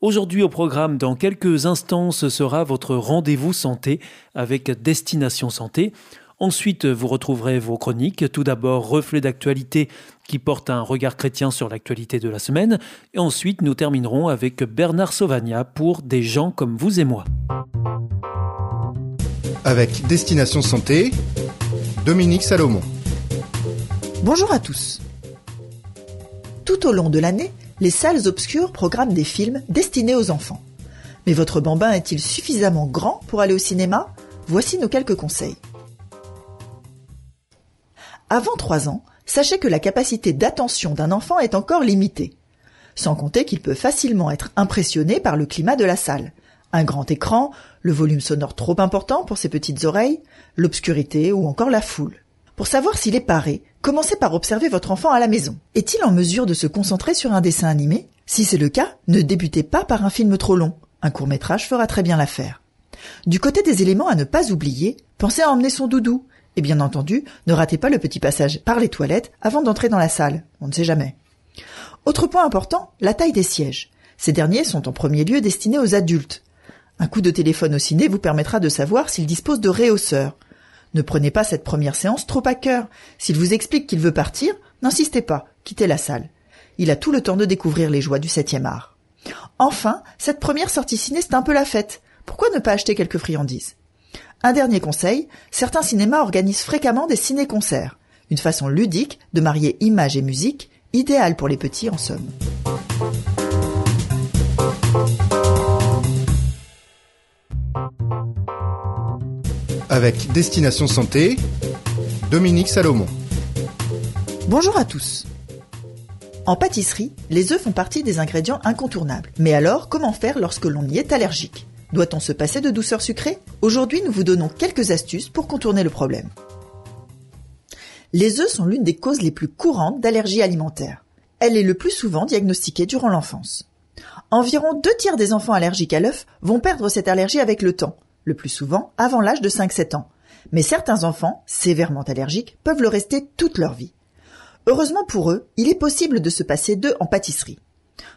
Aujourd'hui au programme, dans quelques instants, ce sera votre rendez-vous santé avec Destination Santé. Ensuite, vous retrouverez vos chroniques. Tout d'abord, reflet d'actualité qui porte un regard chrétien sur l'actualité de la semaine. Et ensuite, nous terminerons avec Bernard Sauvagna pour Des gens comme vous et moi. Avec Destination Santé, Dominique Salomon. Bonjour à tous. Tout au long de l'année, les salles obscures programment des films destinés aux enfants. Mais votre bambin est-il suffisamment grand pour aller au cinéma? Voici nos quelques conseils. Avant 3 ans, sachez que la capacité d'attention d'un enfant est encore limitée. Sans compter qu'il peut facilement être impressionné par le climat de la salle. Un grand écran, le volume sonore trop important pour ses petites oreilles, l'obscurité ou encore la foule. Pour savoir s'il est paré, commencez par observer votre enfant à la maison. Est-il en mesure de se concentrer sur un dessin animé? Si c'est le cas, ne débutez pas par un film trop long. Un court métrage fera très bien l'affaire. Du côté des éléments à ne pas oublier, pensez à emmener son doudou. Et bien entendu, ne ratez pas le petit passage par les toilettes avant d'entrer dans la salle. On ne sait jamais. Autre point important, la taille des sièges. Ces derniers sont en premier lieu destinés aux adultes. Un coup de téléphone au ciné vous permettra de savoir s'il dispose de réhausseurs. Ne prenez pas cette première séance trop à cœur. S'il vous explique qu'il veut partir, n'insistez pas, quittez la salle. Il a tout le temps de découvrir les joies du septième art. Enfin, cette première sortie ciné, c'est un peu la fête. Pourquoi ne pas acheter quelques friandises? Un dernier conseil, certains cinémas organisent fréquemment des ciné-concerts. Une façon ludique de marier image et musique, idéale pour les petits en somme. Avec Destination Santé, Dominique Salomon. Bonjour à tous. En pâtisserie, les œufs font partie des ingrédients incontournables. Mais alors, comment faire lorsque l'on y est allergique? Doit-on se passer de douceur sucrée? Aujourd'hui, nous vous donnons quelques astuces pour contourner le problème. Les œufs sont l'une des causes les plus courantes d'allergie alimentaire. Elle est le plus souvent diagnostiquée durant l'enfance. Environ deux tiers des enfants allergiques à l'œuf vont perdre cette allergie avec le temps, le plus souvent avant l'âge de 5-7 ans. Mais certains enfants, sévèrement allergiques, peuvent le rester toute leur vie. Heureusement pour eux, il est possible de se passer d'eux en pâtisserie.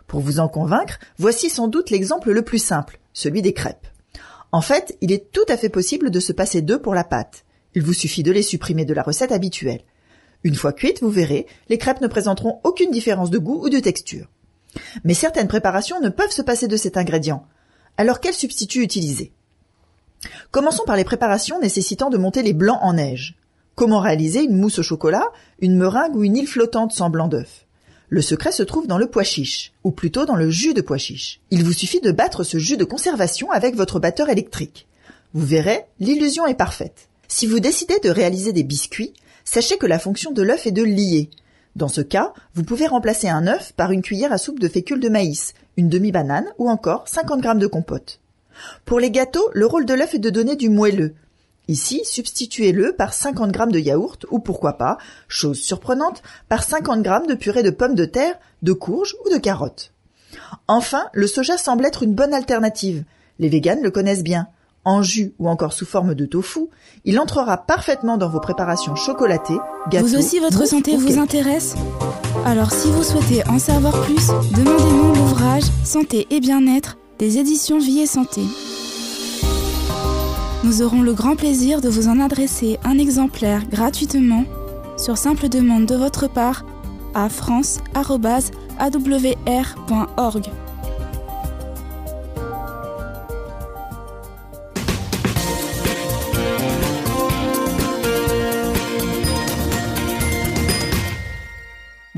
Pour vous en convaincre, voici sans doute l'exemple le plus simple, celui des crêpes. En fait, il est tout à fait possible de se passer d'eux pour la pâte. Il vous suffit de les supprimer de la recette habituelle. Une fois cuites, vous verrez, les crêpes ne présenteront aucune différence de goût ou de texture. Mais certaines préparations ne peuvent se passer de cet ingrédient. Alors quel substitut utiliser? Commençons par les préparations nécessitant de monter les blancs en neige. Comment réaliser une mousse au chocolat, une meringue ou une île flottante sans blanc d'œuf? Le secret se trouve dans le pois chiche, ou plutôt dans le jus de pois chiche. Il vous suffit de battre ce jus de conservation avec votre batteur électrique. Vous verrez, l'illusion est parfaite. Si vous décidez de réaliser des biscuits, sachez que la fonction de l'œuf est de lier. Dans ce cas, vous pouvez remplacer un œuf par une cuillère à soupe de fécule de maïs, une demi-banane ou encore 50 g de compote. Pour les gâteaux, le rôle de l'œuf est de donner du moelleux. Ici, substituez-le par 50 g de yaourt ou pourquoi pas, chose surprenante, par 50 g de purée de pommes de terre, de courges ou de carottes. Enfin, le soja semble être une bonne alternative. Les véganes le connaissent bien. En jus ou encore sous forme de tofu, il entrera parfaitement dans vos préparations chocolatées, gâteaux. Vous aussi, votre santé vous intéresse? Alors, si vous souhaitez en savoir plus, demandez-nous l'ouvrage Santé et bien-être des éditions Vie et Santé. Nous aurons le grand plaisir de vous en adresser un exemplaire gratuitement sur simple demande de votre part à france.awr.org.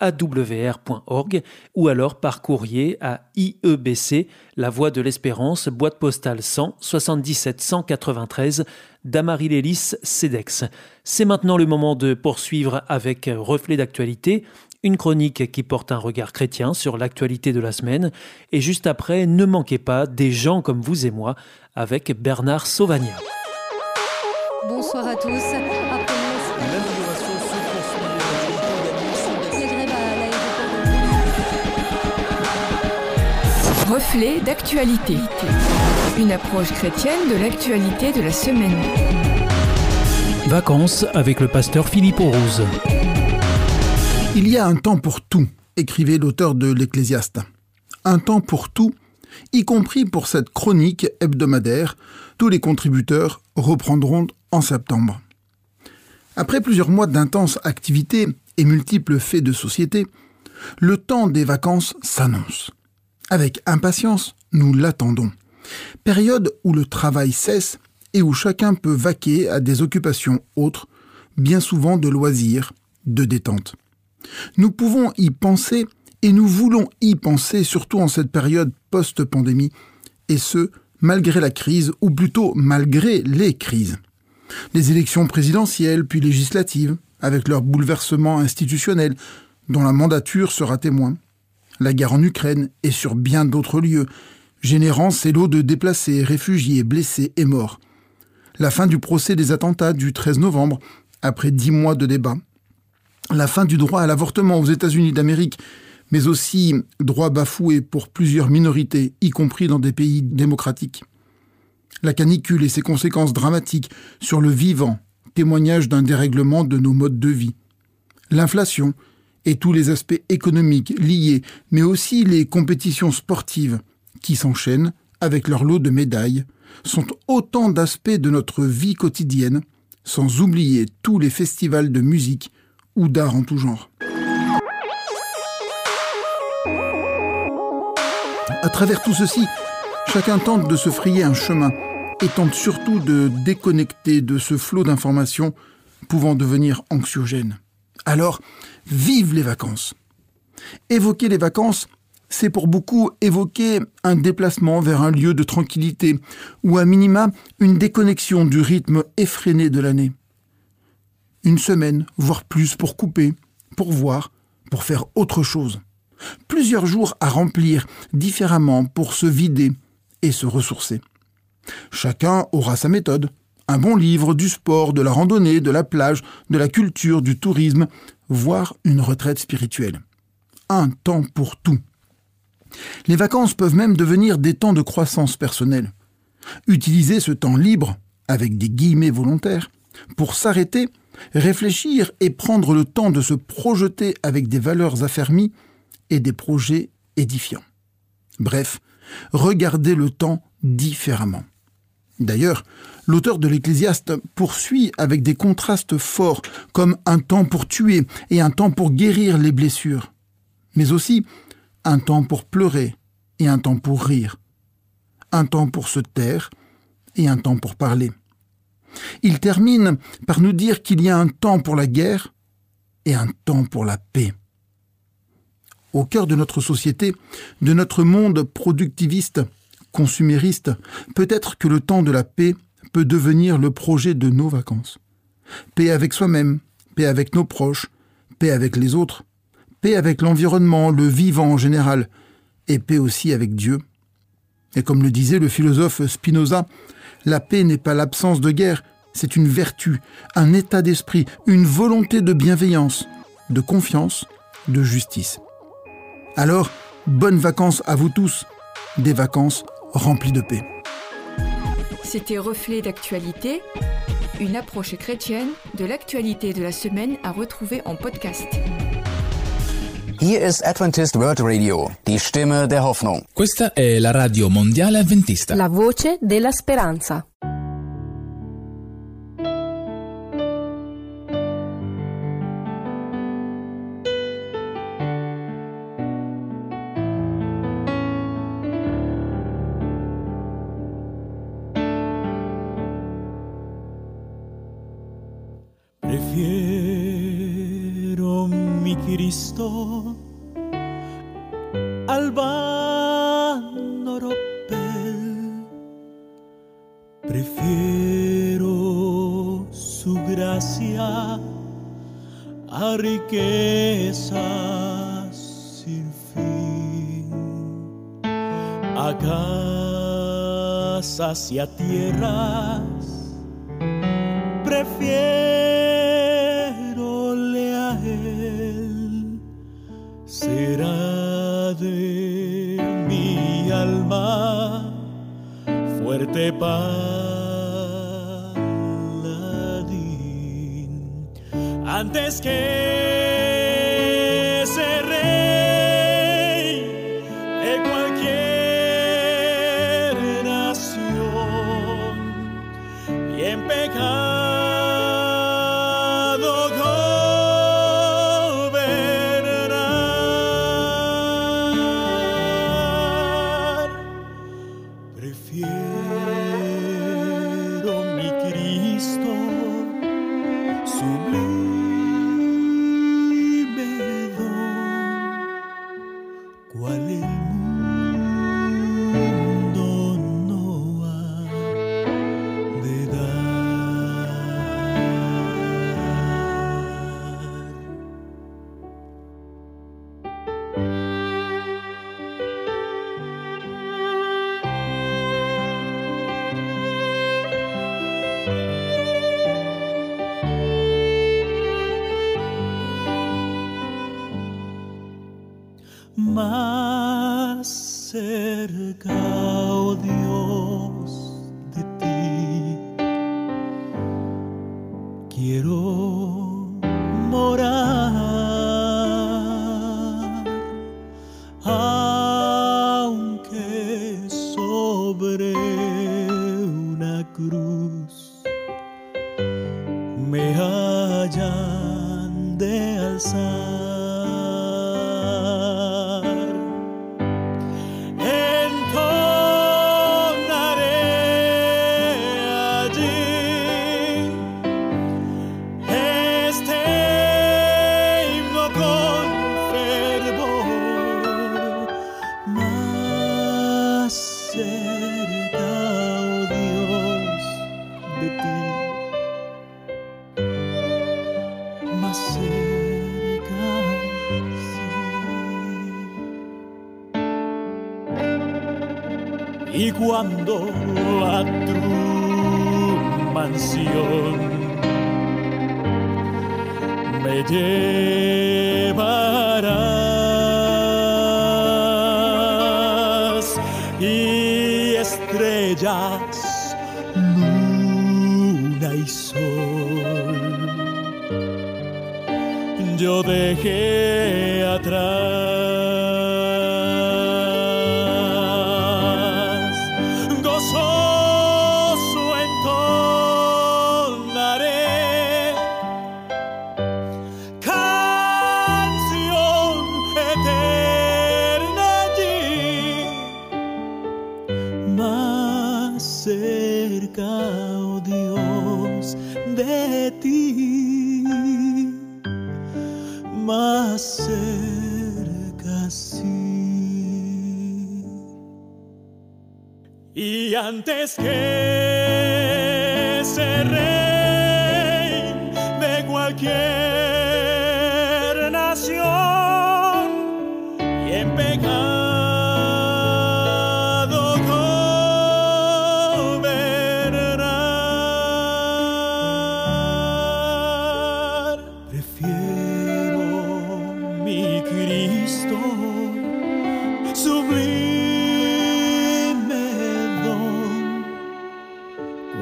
awr.org ou alors par courrier à IEBC, La Voie de l'Espérance, boîte postale 100 77 193 d'Amarie-Lélis CEDEX. C'est maintenant le moment de poursuivre avec Reflet d'actualité une chronique qui porte un regard chrétien sur l'actualité de la semaine, et juste après, ne manquez pas des gens comme vous et moi avec Bernard Sauvagna. Bonsoir à tous. Reflet d'actualité. Une approche chrétienne de l'actualité de la semaine. Vacances avec le pasteur Philippe Rose. Il y a un temps pour tout, écrivait l'auteur de l'Ecclésiaste. Un temps pour tout, y compris pour cette chronique hebdomadaire. Tous les contributeurs reprendront en septembre. Après plusieurs mois d'intenses activités et multiples faits de société, le temps des vacances s'annonce. Avec impatience, nous l'attendons. Période où le travail cesse et où chacun peut vaquer à des occupations autres, bien souvent de loisirs, de détente. Nous pouvons y penser et nous voulons y penser surtout en cette période post-pandémie, et ce, malgré la crise, ou plutôt malgré les crises. Les élections présidentielles puis législatives, avec leur bouleversement institutionnel, dont la mandature sera témoin. La guerre en Ukraine et sur bien d'autres lieux, générant ces lots de déplacés, réfugiés, blessés et morts. La fin du procès des attentats du 13 novembre, après dix mois de débats la fin du droit à l'avortement aux États-Unis d'Amérique, mais aussi droit bafoué pour plusieurs minorités, y compris dans des pays démocratiques. La canicule et ses conséquences dramatiques sur le vivant, témoignage d'un dérèglement de nos modes de vie. L'inflation et tous les aspects économiques liés, mais aussi les compétitions sportives qui s'enchaînent avec leur lot de médailles, sont autant d'aspects de notre vie quotidienne, sans oublier tous les festivals de musique ou d'art en tout genre. À travers tout ceci, chacun tente de se frayer un chemin et tente surtout de déconnecter de ce flot d'informations pouvant devenir anxiogène. Alors, vive les vacances. Évoquer les vacances, c'est pour beaucoup évoquer un déplacement vers un lieu de tranquillité ou à minima une déconnexion du rythme effréné de l'année une semaine, voire plus, pour couper, pour voir, pour faire autre chose. Plusieurs jours à remplir différemment pour se vider et se ressourcer. Chacun aura sa méthode. Un bon livre, du sport, de la randonnée, de la plage, de la culture, du tourisme, voire une retraite spirituelle. Un temps pour tout. Les vacances peuvent même devenir des temps de croissance personnelle. Utiliser ce temps libre, avec des guillemets volontaires, pour s'arrêter réfléchir et prendre le temps de se projeter avec des valeurs affermies et des projets édifiants. Bref, regarder le temps différemment. D'ailleurs, l'auteur de l'Ecclésiaste poursuit avec des contrastes forts, comme un temps pour tuer et un temps pour guérir les blessures, mais aussi un temps pour pleurer et un temps pour rire, un temps pour se taire et un temps pour parler. Il termine par nous dire qu'il y a un temps pour la guerre et un temps pour la paix. Au cœur de notre société, de notre monde productiviste, consumériste, peut-être que le temps de la paix peut devenir le projet de nos vacances. Paix avec soi-même, paix avec nos proches, paix avec les autres, paix avec l'environnement, le vivant en général, et paix aussi avec Dieu. Et comme le disait le philosophe Spinoza, la paix n'est pas l'absence de guerre, c'est une vertu, un état d'esprit, une volonté de bienveillance, de confiance, de justice. Alors, bonnes vacances à vous tous, des vacances remplies de paix. C'était Reflet d'actualité, une approche chrétienne de l'actualité de la semaine à retrouver en podcast. Hier ist Adventist World Radio, die Stimme der Hoffnung. Questa è la radio mondiale adventista. La voce della speranza. visto Albano Ropel. Prefiero su gracia a riquezas sin fin, a casas y tierra antes que mundo. antes que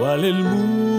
vale mundo.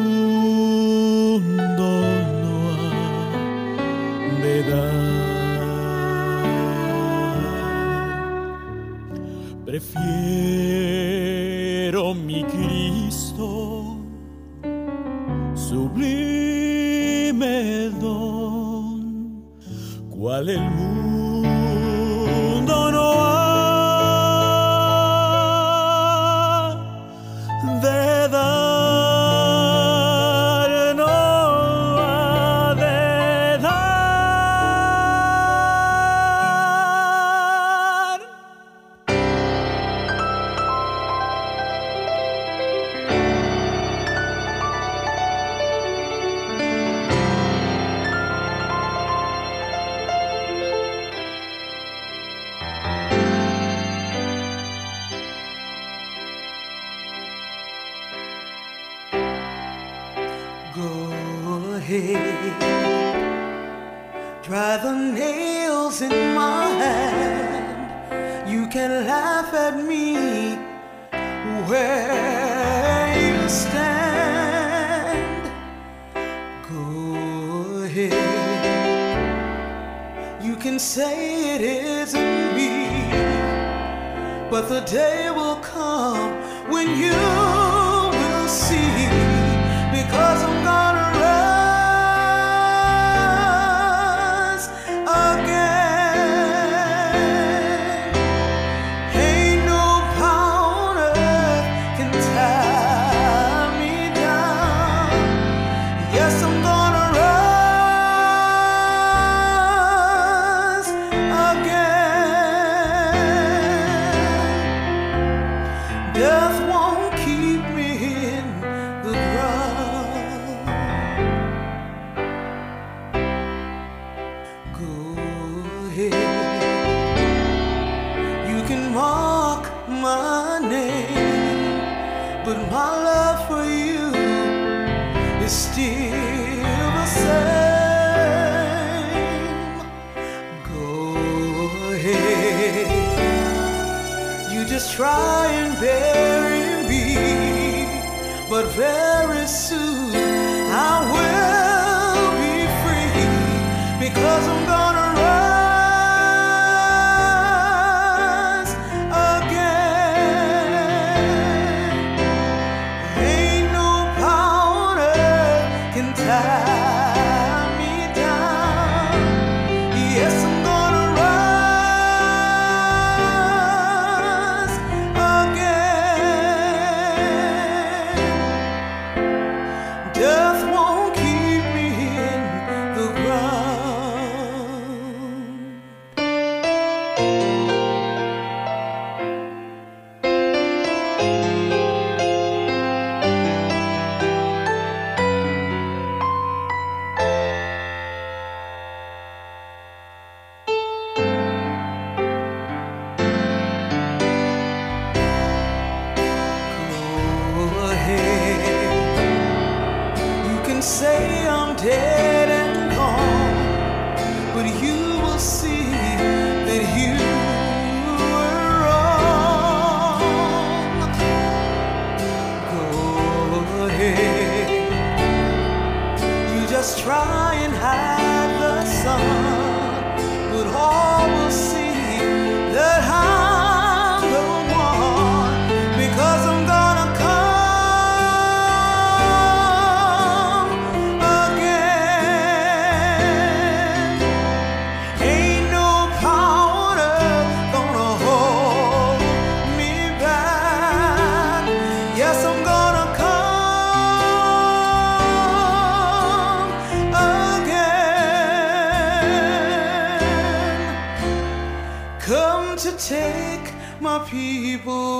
Can say I'm dead and gone, but you will see that you were wrong. Go ahead. You just try people.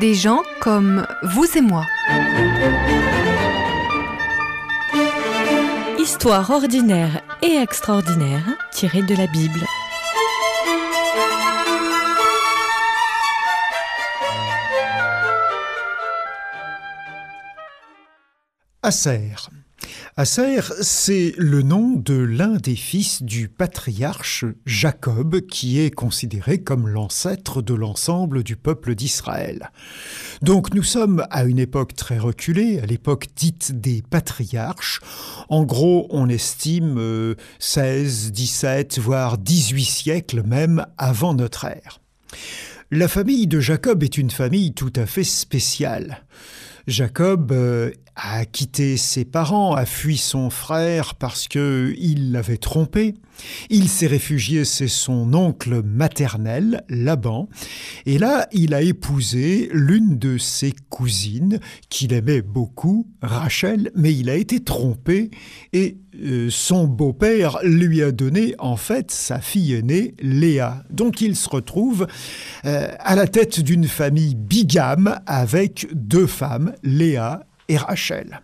Des gens comme vous et moi. Histoire ordinaire et extraordinaire tirée de la Bible. Acer. Acer, c'est le nom de l'un des fils du patriarche Jacob, qui est considéré comme l'ancêtre de l'ensemble du peuple d'Israël. Donc nous sommes à une époque très reculée, à l'époque dite des patriarches. En gros, on estime euh, 16, 17, voire 18 siècles même avant notre ère. La famille de Jacob est une famille tout à fait spéciale. Jacob euh, a quitté ses parents, a fui son frère parce que il l'avait trompé. Il s'est réfugié chez son oncle maternel, Laban, et là il a épousé l'une de ses cousines qu'il aimait beaucoup, Rachel, mais il a été trompé et euh, son beau-père lui a donné en fait sa fille aînée, Léa. Donc il se retrouve euh, à la tête d'une famille bigame avec deux femmes, Léa Rachel.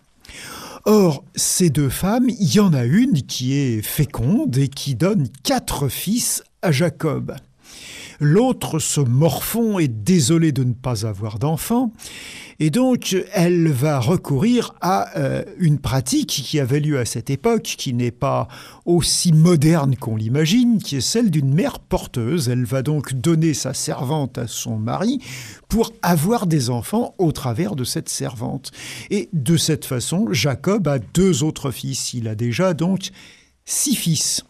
Or, ces deux femmes, il y en a une qui est féconde et qui donne quatre fils à Jacob. L'autre se morfond et désolé de ne pas avoir d'enfant. Et donc, elle va recourir à euh, une pratique qui avait lieu à cette époque, qui n'est pas aussi moderne qu'on l'imagine, qui est celle d'une mère porteuse. Elle va donc donner sa servante à son mari pour avoir des enfants au travers de cette servante. Et de cette façon, Jacob a deux autres fils. Il a déjà donc six fils.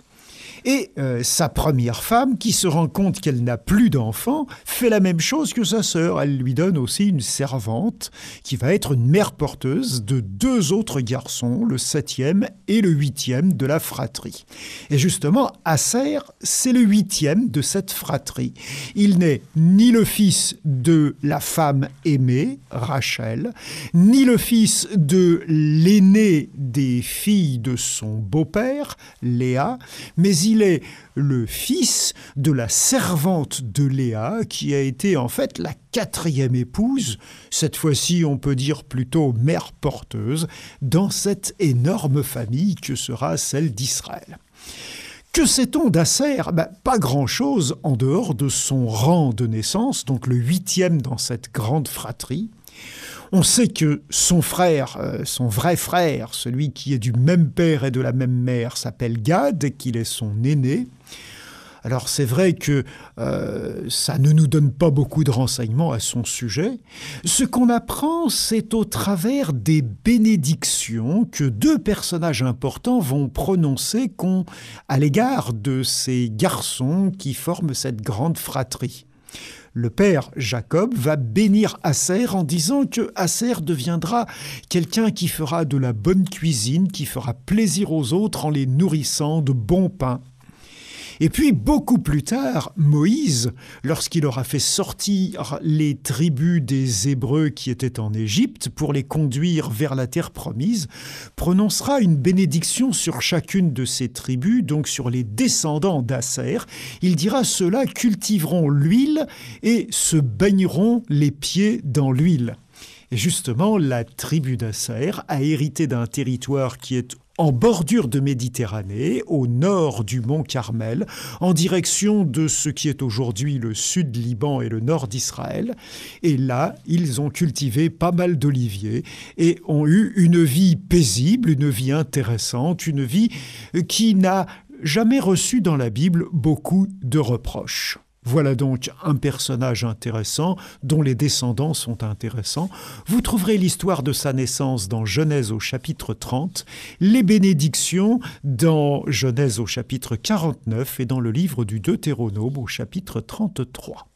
Et euh, sa première femme, qui se rend compte qu'elle n'a plus d'enfant, fait la même chose que sa sœur. Elle lui donne aussi une servante qui va être une mère porteuse de deux autres garçons, le septième et le huitième de la fratrie. Et justement, Aser, c'est le huitième de cette fratrie. Il n'est ni le fils de la femme aimée, Rachel, ni le fils de l'aîné des filles de son beau-père, Léa, mais il il est le fils de la servante de Léa, qui a été en fait la quatrième épouse, cette fois-ci on peut dire plutôt mère porteuse, dans cette énorme famille que sera celle d'Israël. Que sait-on d'Asser? Ben, Pas grand-chose en dehors de son rang de naissance, donc le huitième dans cette grande fratrie. On sait que son frère, euh, son vrai frère, celui qui est du même père et de la même mère, s'appelle Gad, qu'il est son aîné. Alors c'est vrai que euh, ça ne nous donne pas beaucoup de renseignements à son sujet. Ce qu'on apprend, c'est au travers des bénédictions que deux personnages importants vont prononcer à l'égard de ces garçons qui forment cette grande fratrie le père Jacob va bénir Aser en disant que Aser deviendra quelqu'un qui fera de la bonne cuisine, qui fera plaisir aux autres en les nourrissant de bon pain. Et puis beaucoup plus tard, Moïse, lorsqu'il aura fait sortir les tribus des Hébreux qui étaient en Égypte pour les conduire vers la terre promise, prononcera une bénédiction sur chacune de ces tribus, donc sur les descendants d'Asser. Il dira ceux-là cultiveront l'huile et se baigneront les pieds dans l'huile. Et justement, la tribu d'Asser a hérité d'un territoire qui est en bordure de Méditerranée, au nord du mont Carmel, en direction de ce qui est aujourd'hui le sud Liban et le nord d'Israël. Et là, ils ont cultivé pas mal d'oliviers et ont eu une vie paisible, une vie intéressante, une vie qui n'a jamais reçu dans la Bible beaucoup de reproches. Voilà donc un personnage intéressant, dont les descendants sont intéressants. Vous trouverez l'histoire de sa naissance dans Genèse au chapitre 30, les bénédictions dans Genèse au chapitre 49 et dans le livre du Deutéronome au chapitre 33.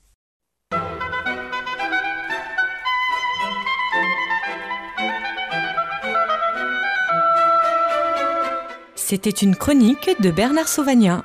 C'était une chronique de Bernard Sauvagnat.